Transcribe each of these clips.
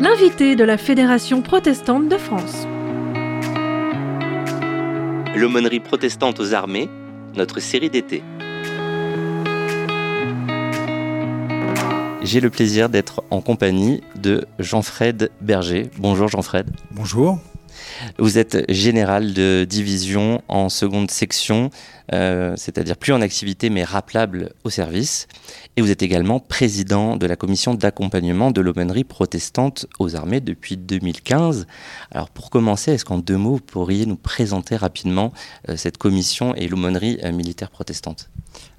L'invité de la Fédération protestante de France. L'aumônerie protestante aux armées, notre série d'été. J'ai le plaisir d'être en compagnie de Jean-Fred Berger. Bonjour Jean-Fred. Bonjour. Vous êtes général de division en seconde section, euh, c'est-à-dire plus en activité mais rappelable au service. Et vous êtes également président de la commission d'accompagnement de l'aumônerie protestante aux armées depuis 2015. Alors pour commencer, est-ce qu'en deux mots, vous pourriez nous présenter rapidement euh, cette commission et l'aumônerie euh, militaire protestante?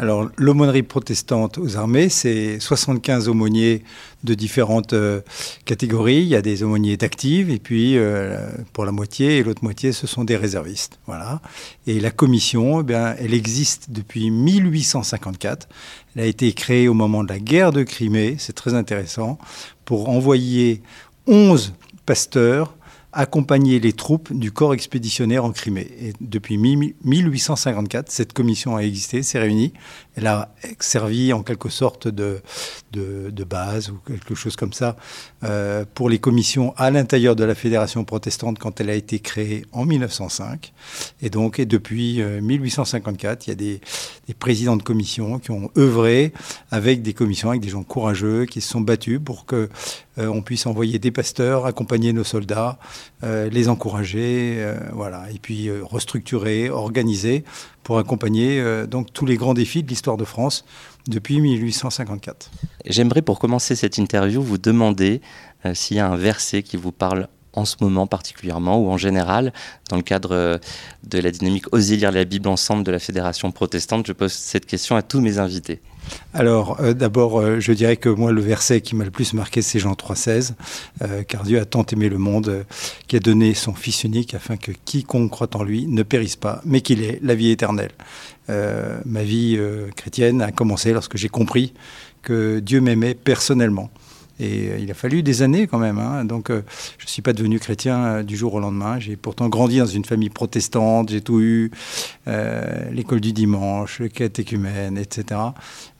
Alors, l'aumônerie protestante aux armées, c'est 75 aumôniers de différentes euh, catégories. Il y a des aumôniers d'actifs, et puis euh, pour la moitié, et l'autre moitié, ce sont des réservistes. Voilà. Et la commission, eh bien, elle existe depuis 1854. Elle a été créée au moment de la guerre de Crimée, c'est très intéressant, pour envoyer 11 pasteurs accompagner les troupes du corps expéditionnaire en Crimée. Et depuis 1854, cette commission a existé, s'est réunie. Elle a servi en quelque sorte de, de, base ou quelque chose comme ça euh, pour les commissions à l'intérieur de la Fédération protestante quand elle a été créée en 1905. Et donc, et depuis 1854, euh, il y a des, des présidents de commissions qui ont œuvré avec des commissions, avec des gens courageux qui se sont battus pour que on puisse envoyer des pasteurs, accompagner nos soldats, euh, les encourager, euh, voilà, et puis restructurer, organiser pour accompagner donc tous les grands défis de l'histoire de France depuis 1854. J'aimerais pour commencer cette interview vous demander s'il y a un verset qui vous parle en ce moment particulièrement ou en général dans le cadre de la dynamique Osez lire la Bible ensemble de la Fédération protestante Je pose cette question à tous mes invités. Alors, euh, d'abord, euh, je dirais que moi, le verset qui m'a le plus marqué, c'est Jean 3,16, euh, car Dieu a tant aimé le monde qu'il a donné son Fils unique afin que quiconque croit en lui ne périsse pas, mais qu'il ait la vie éternelle. ma vie chrétienne a commencé lorsque j'ai compris que Dieu m'aimait personnellement. Et euh, il a fallu des années quand même. Hein. Donc, euh, je ne suis pas devenu chrétien euh, du jour au lendemain. J'ai pourtant grandi dans une famille protestante. J'ai tout eu, l'école du dimanche, le catéchumène, etc.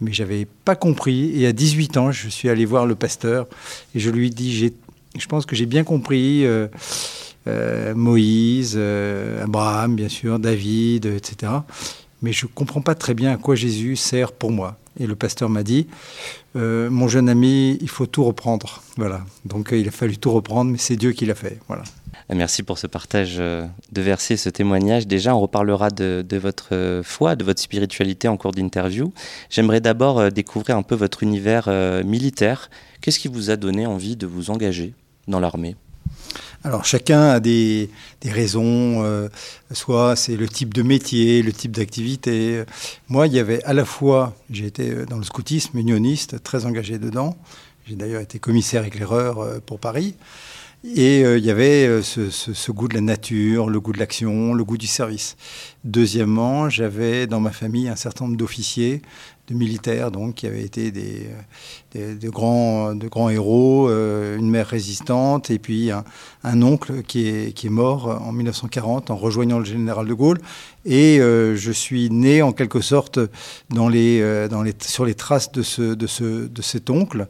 Mais j'avais pas compris. Et à 18 ans, je suis allé voir le pasteur et je lui dis, je pense que j'ai bien compris. Moïse, Abraham, bien sûr, David, etc. Mais je ne comprends pas très bien à quoi Jésus sert pour moi. Et le pasteur m'a dit, euh, mon jeune ami, il faut tout reprendre. Voilà. Donc euh, il a fallu tout reprendre, mais c'est Dieu qui l'a fait. Voilà. Merci pour ce partage euh, de versets, ce témoignage. Déjà, on reparlera de, votre foi, de votre spiritualité en cours d'interview. J'aimerais d'abord découvrir un peu votre univers militaire. Qu'est-ce qui vous a donné envie de vous engager dans l'armée? Alors chacun a des, raisons, euh, soit c'est le type de métier, le type d'activité. Moi, il y avait à la fois, j'ai été euh, dans le scoutisme unioniste, très engagé dedans. J'ai d'ailleurs été commissaire éclaireur euh, pour Paris. Et il y avait ce, goût de la nature, le goût de l'action, le goût du service. Deuxièmement, j'avais dans ma famille un certain nombre d'officiers de militaires donc, qui avaient été des, de, grands, de grands héros, euh, une mère résistante et puis un, oncle qui est, qui est, mort en 1940 en rejoignant le général de Gaulle. Et euh, je suis né en quelque sorte euh, sur les traces de, de, ce, de cet oncle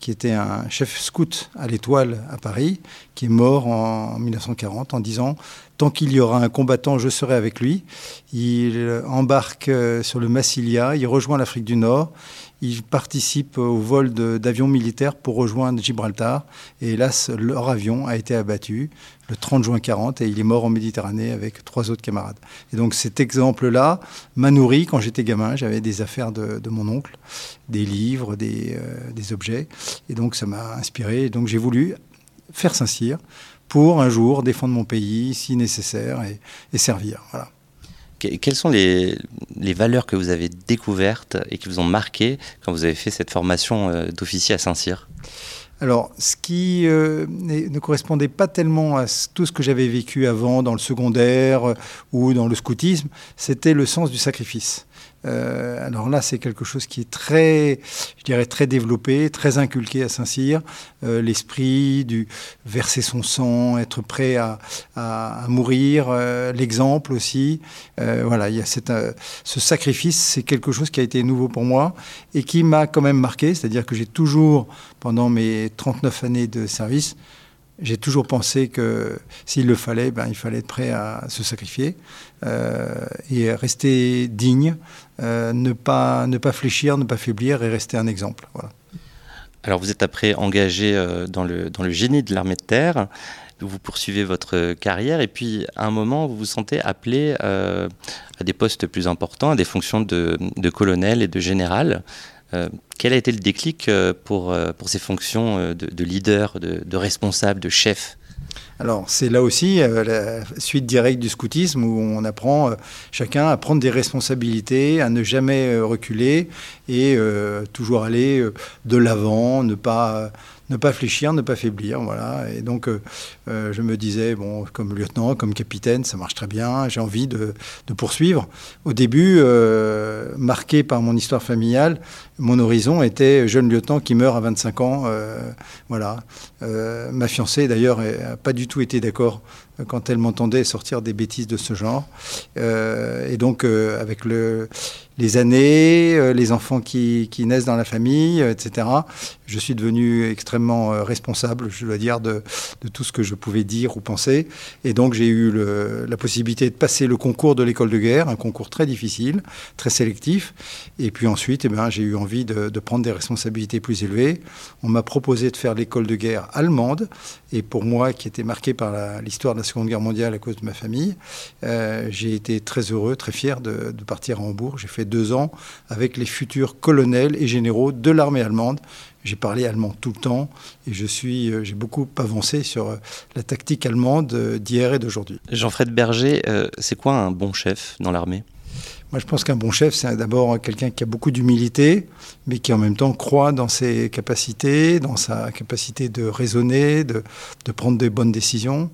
qui était un chef scout à l'Étoile à Paris, qui est mort en 1940 en disant Tant qu'il y aura un combattant, je serai avec lui. Il embarque euh, sur le Massilia, il rejoint l'Afrique du Nord, il participe au vol d'avions militaires pour rejoindre Gibraltar. Et hélas, leur avion a été abattu le 30 juin 40 et il est mort en Méditerranée avec trois autres camarades. Et donc cet exemple-là m'a nourri quand j'étais gamin. J'avais des affaires de, mon oncle, des livres, des, euh, des objets. Et donc ça m'a inspiré. Et donc j'ai voulu faire Saint-Cyr pour un jour défendre mon pays si nécessaire et, servir. Voilà. Quelles sont les, valeurs que vous avez découvertes et qui vous ont marqué quand vous avez fait cette formation euh, d'officier à Saint-Cyr? Alors, ce qui euh, ne correspondait pas tellement à tout ce que j'avais vécu avant dans le secondaire euh, ou dans le scoutisme, c'était le sens du sacrifice. Euh, alors là, c'est quelque chose qui est très, je dirais, très développé, très inculqué à Saint-Cyr. Euh, l'esprit du verser son sang, être prêt à, mourir, euh, l'exemple aussi. voilà, il y a ce sacrifice, c'est quelque chose qui a été nouveau pour moi et qui m'a quand même marqué. C'est-à-dire que j'ai toujours, pendant mes 39 années de service, j'ai toujours pensé que s'il le fallait, ben, il fallait être prêt à se sacrifier euh, et rester digne, euh, ne, pas, ne pas fléchir, ne pas faiblir et rester un exemple. Alors vous êtes après engagé euh, dans, le, dans le génie de l'armée de terre, vous poursuivez votre carrière et puis à un moment vous vous sentez appelé à des postes plus importants, à des fonctions de, de colonel et de général. Euh, quel a été le déclic euh, pour, euh, pour ces fonctions de, leader, de, responsable, de chef? Alors, c'est là aussi la suite directe du scoutisme où on apprend chacun à prendre des responsabilités, à ne jamais reculer et toujours aller de l'avant, ne pas ne pas fléchir, ne pas faiblir. Voilà. Et donc, euh, euh, je me disais, bon, comme lieutenant, comme capitaine, ça marche très bien, j'ai envie de, poursuivre. Au début, euh, marqué par mon histoire familiale, mon horizon était jeune lieutenant qui meurt à 25 ans. voilà. ma fiancée, d'ailleurs, n'a pas du tout été d'accord quand elle m'entendait sortir des bêtises de ce genre. et donc, avec le, les années, euh, les enfants qui, naissent dans la famille, euh, etc. Je suis devenu extrêmement euh, responsable, je dois dire, de, tout ce que je pouvais dire ou penser. Et donc j'ai eu la possibilité de passer le concours de l'école de guerre, un concours très difficile, très sélectif. Et puis ensuite, eh ben, j'ai eu envie de, prendre des responsabilités plus élevées. On m'a proposé de faire l'école de guerre allemande. Et pour moi, qui était marqué par l'histoire de la Seconde Guerre mondiale à cause de ma famille, j'ai été très heureux, très fier de, partir à Hambourg. J'ai fait deux ans avec les futurs colonels et généraux de l'armée allemande. J'ai parlé allemand tout le temps et je suis, euh, j'ai beaucoup avancé sur euh, la tactique allemande euh, d'hier et d'aujourd'hui. Jean-Fred Berger, c'est quoi un bon chef dans l'armée? Moi, je pense qu'un bon chef, c'est d'abord quelqu'un qui a beaucoup d'humilité, mais qui en même temps croit dans ses capacités, dans sa capacité de raisonner, de, de prendre des bonnes décisions.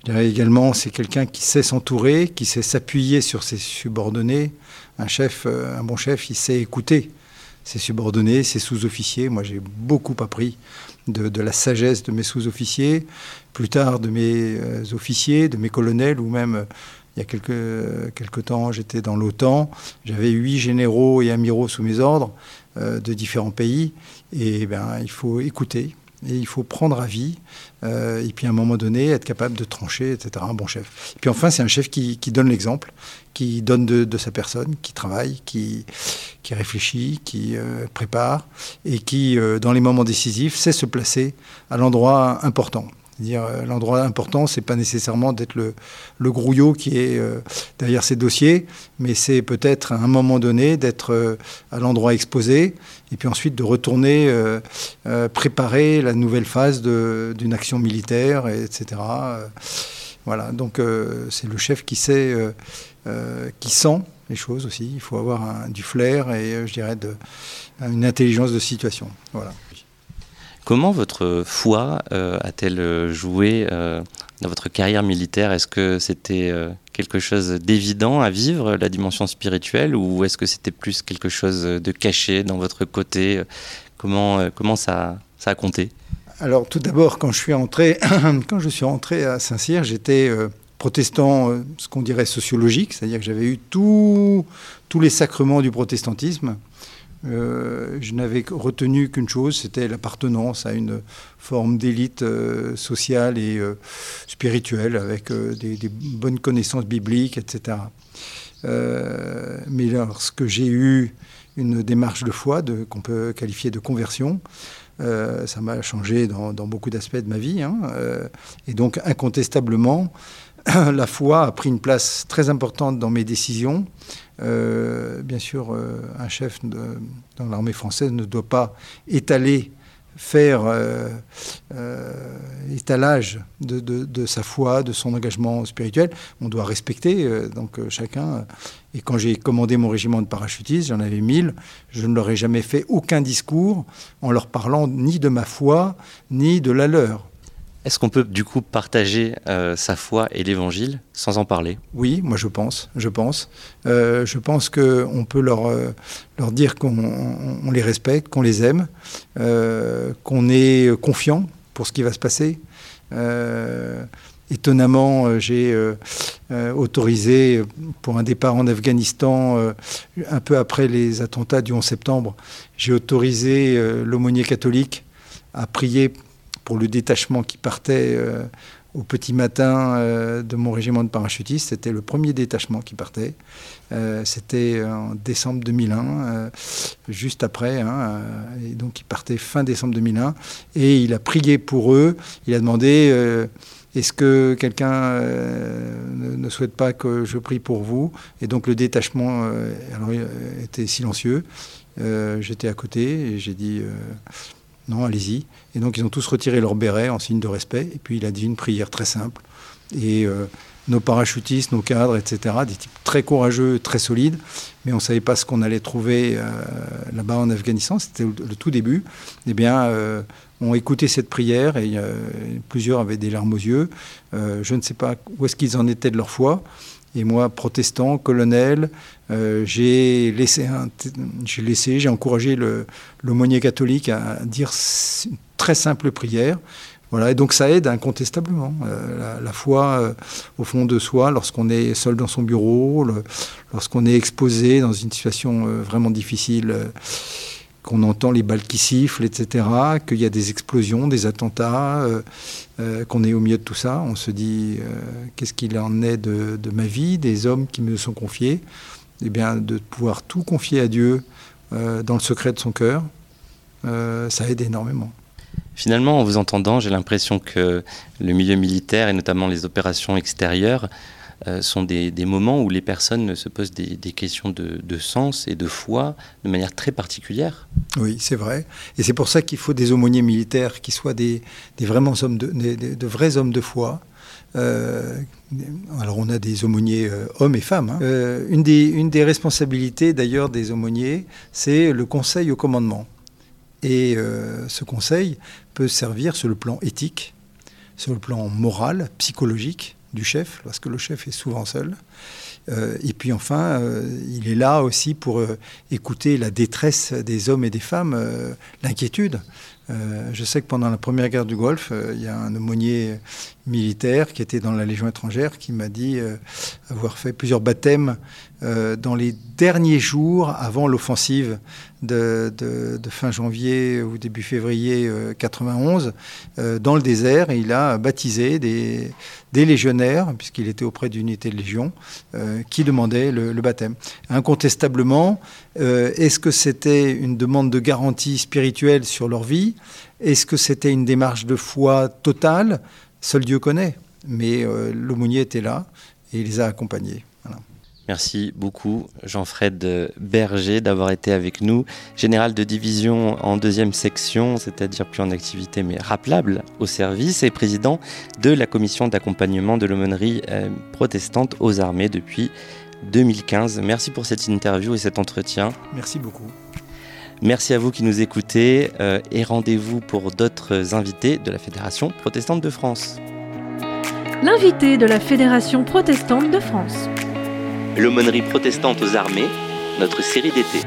Je dirais également, c'est quelqu'un qui sait s'entourer, qui sait s'appuyer sur ses subordonnés, un chef, euh, un bon chef, il sait écouter ses subordonnés, ses sous-officiers. Moi, j'ai beaucoup appris de, la sagesse de mes sous-officiers, plus tard de mes euh, officiers, de mes colonels, ou même, il y a quelques, temps, j'étais dans l'OTAN, j'avais huit généraux et amiraux sous mes ordres de différents pays, et ben, il faut écouter, et il faut prendre avis, euh, et puis à un moment donné, être capable de trancher, etc. Un bon chef. Et puis enfin, c'est un chef qui, donne l'exemple, qui donne de, sa personne, qui travaille, qui, réfléchit, qui euh, prépare, et qui, euh, dans les moments décisifs, sait se placer à l'endroit important dire euh, l'endroit important, c'est pas nécessairement d'être le, le, grouillot qui est euh, derrière ses dossiers, mais c'est peut-être à un moment donné d'être euh, à l'endroit exposé et puis ensuite de retourner préparer la nouvelle phase d'une action militaire, etc. voilà, donc c'est le chef qui sait, qui sent les choses aussi. Il faut avoir du flair et je dirais une intelligence de situation. Voilà. Comment votre foi euh, a-t-elle euh, joué euh, dans votre carrière militaire? Est-ce que c'était quelque chose d'évident à vivre, la dimension spirituelle, ou est-ce que c'était plus quelque chose de caché dans votre côté? Comment, comment ça, ça a compté? Alors tout d'abord, quand je suis entré, quand je suis rentré à Saint-Cyr, j'étais protestant, ce qu'on dirait sociologique, c'est-à-dire que j'avais eu tous les sacrements du protestantisme. Euh, je n'avais retenu qu'une chose, c'était l'appartenance à une forme d'élite euh, sociale et euh, spirituelle avec des, bonnes connaissances bibliques, etc. mais lorsque j'ai eu une démarche de foi qu'on peut qualifier de conversion, ça m'a changé dans, beaucoup d'aspects de ma vie. Hein, et donc incontestablement, la foi a pris une place très importante dans mes décisions. Euh, bien sûr, euh, un chef dans l'armée française ne doit pas étaler, faire euh, étalage de, sa foi, de son engagement spirituel. On doit respecter donc chacun. Et quand j'ai commandé mon régiment de parachutistes, j'en avais mille, je ne leur ai jamais fait aucun discours en leur parlant ni de ma foi, ni de la leur. Est-ce qu'on peut du coup partager euh, sa foi et l'Évangile sans en parler? Oui, moi je pense. Je pense. Euh, je pense qu'on peut leur, euh, leur dire qu'on les respecte, qu'on les aime, qu'on est confiant pour ce qui va se passer. étonnamment, j'ai autorisé pour un départ en Afghanistan, un peu après les attentats du 11 septembre, j'ai autorisé l'aumônier catholique à prier pour le détachement qui partait euh, au petit matin euh, de mon régiment de parachutistes. C'était le premier détachement qui partait. Euh, c'était en décembre 2001, juste après. Hein, et donc il partait fin décembre 2001. Et il a prié pour eux. Il a demandé est-ce que quelqu'un ne, souhaite pas que je prie pour vous? Et donc le détachement était silencieux. J'étais à côté et j'ai dit non, allez-y. Et donc ils ont tous retiré leur béret en signe de respect. Et puis il a dit une prière très simple. Et euh, nos parachutistes, nos cadres, etc., des types très courageux, très solides, mais on ne savait pas ce qu'on allait trouver euh, là-bas en Afghanistan, c'était le, tout début, eh bien, euh, ont écouté cette prière et plusieurs avaient des larmes aux yeux. je ne sais pas où est-ce qu'ils en étaient de leur foi. Et moi, protestant, colonel, euh, j'ai laissé, j'ai laissé, j'ai encouragé l'aumônier catholique à dire une très simple prière. Voilà, et donc ça aide incontestablement. Euh, la, foi euh, au fond de soi, lorsqu'on est seul dans son bureau, lorsqu'on est exposé dans une situation vraiment difficile qu'on entend les balles qui sifflent, etc., qu'il y a des explosions, des attentats, euh, euh, qu'on est au milieu de tout ça. On se dit, euh, qu'est-ce qu'il en est de, ma vie, des hommes qui me sont confiés Eh bien, de pouvoir tout confier à Dieu dans le secret de son cœur, ça aide énormément. Finalement, en vous entendant, j'ai l'impression que le milieu militaire et notamment les opérations extérieures euh, sont des, moments où les personnes se posent des, questions de, sens et de foi de manière très particulière. Oui, c'est vrai. Et c'est pour ça qu'il faut des aumôniers militaires qui soient des, vraiment hommes de, vrais hommes de foi. Euh, alors on a des aumôniers euh, hommes et femmes. Hein. une des responsabilités d'ailleurs des aumôniers, c'est le conseil au commandement. Et ce conseil peut servir sur le plan éthique, sur le plan moral, psychologique, du chef, parce que le chef est souvent seul. Euh, et puis enfin, euh, il est là aussi pour euh, écouter la détresse des hommes et des femmes, l'inquiétude. Je sais que pendant la première guerre du Golfe, il y a un aumônier militaire qui était dans la Légion étrangère qui m'a dit avoir fait plusieurs baptêmes dans les derniers jours avant l'offensive de, fin janvier ou début février 91 dans le désert. Et il a baptisé des, légionnaires, puisqu'il était auprès d'unités de Légion, euh, qui demandaient le, baptême. Incontestablement, euh, est-ce que c'était une demande de garantie spirituelle sur leur vie Est-ce que c'était une démarche de foi totale? Seul Dieu connaît. Mais euh, l'aumônier était là et il les a accompagnés. Merci beaucoup Jean-Fred Berger d'avoir été avec nous, général de division en deuxième section, c'est-à-dire plus en activité mais rappelable au service, et président de la commission d'accompagnement de l'aumônerie euh, protestante aux armées depuis 2015. Merci pour cette interview et cet entretien. Merci beaucoup. Merci à vous qui nous écoutez euh, et rendez-vous pour d'autres invités de la Fédération protestante de France. L'invité de la Fédération protestante de France l'aumônerie protestante aux armées, notre série d'été.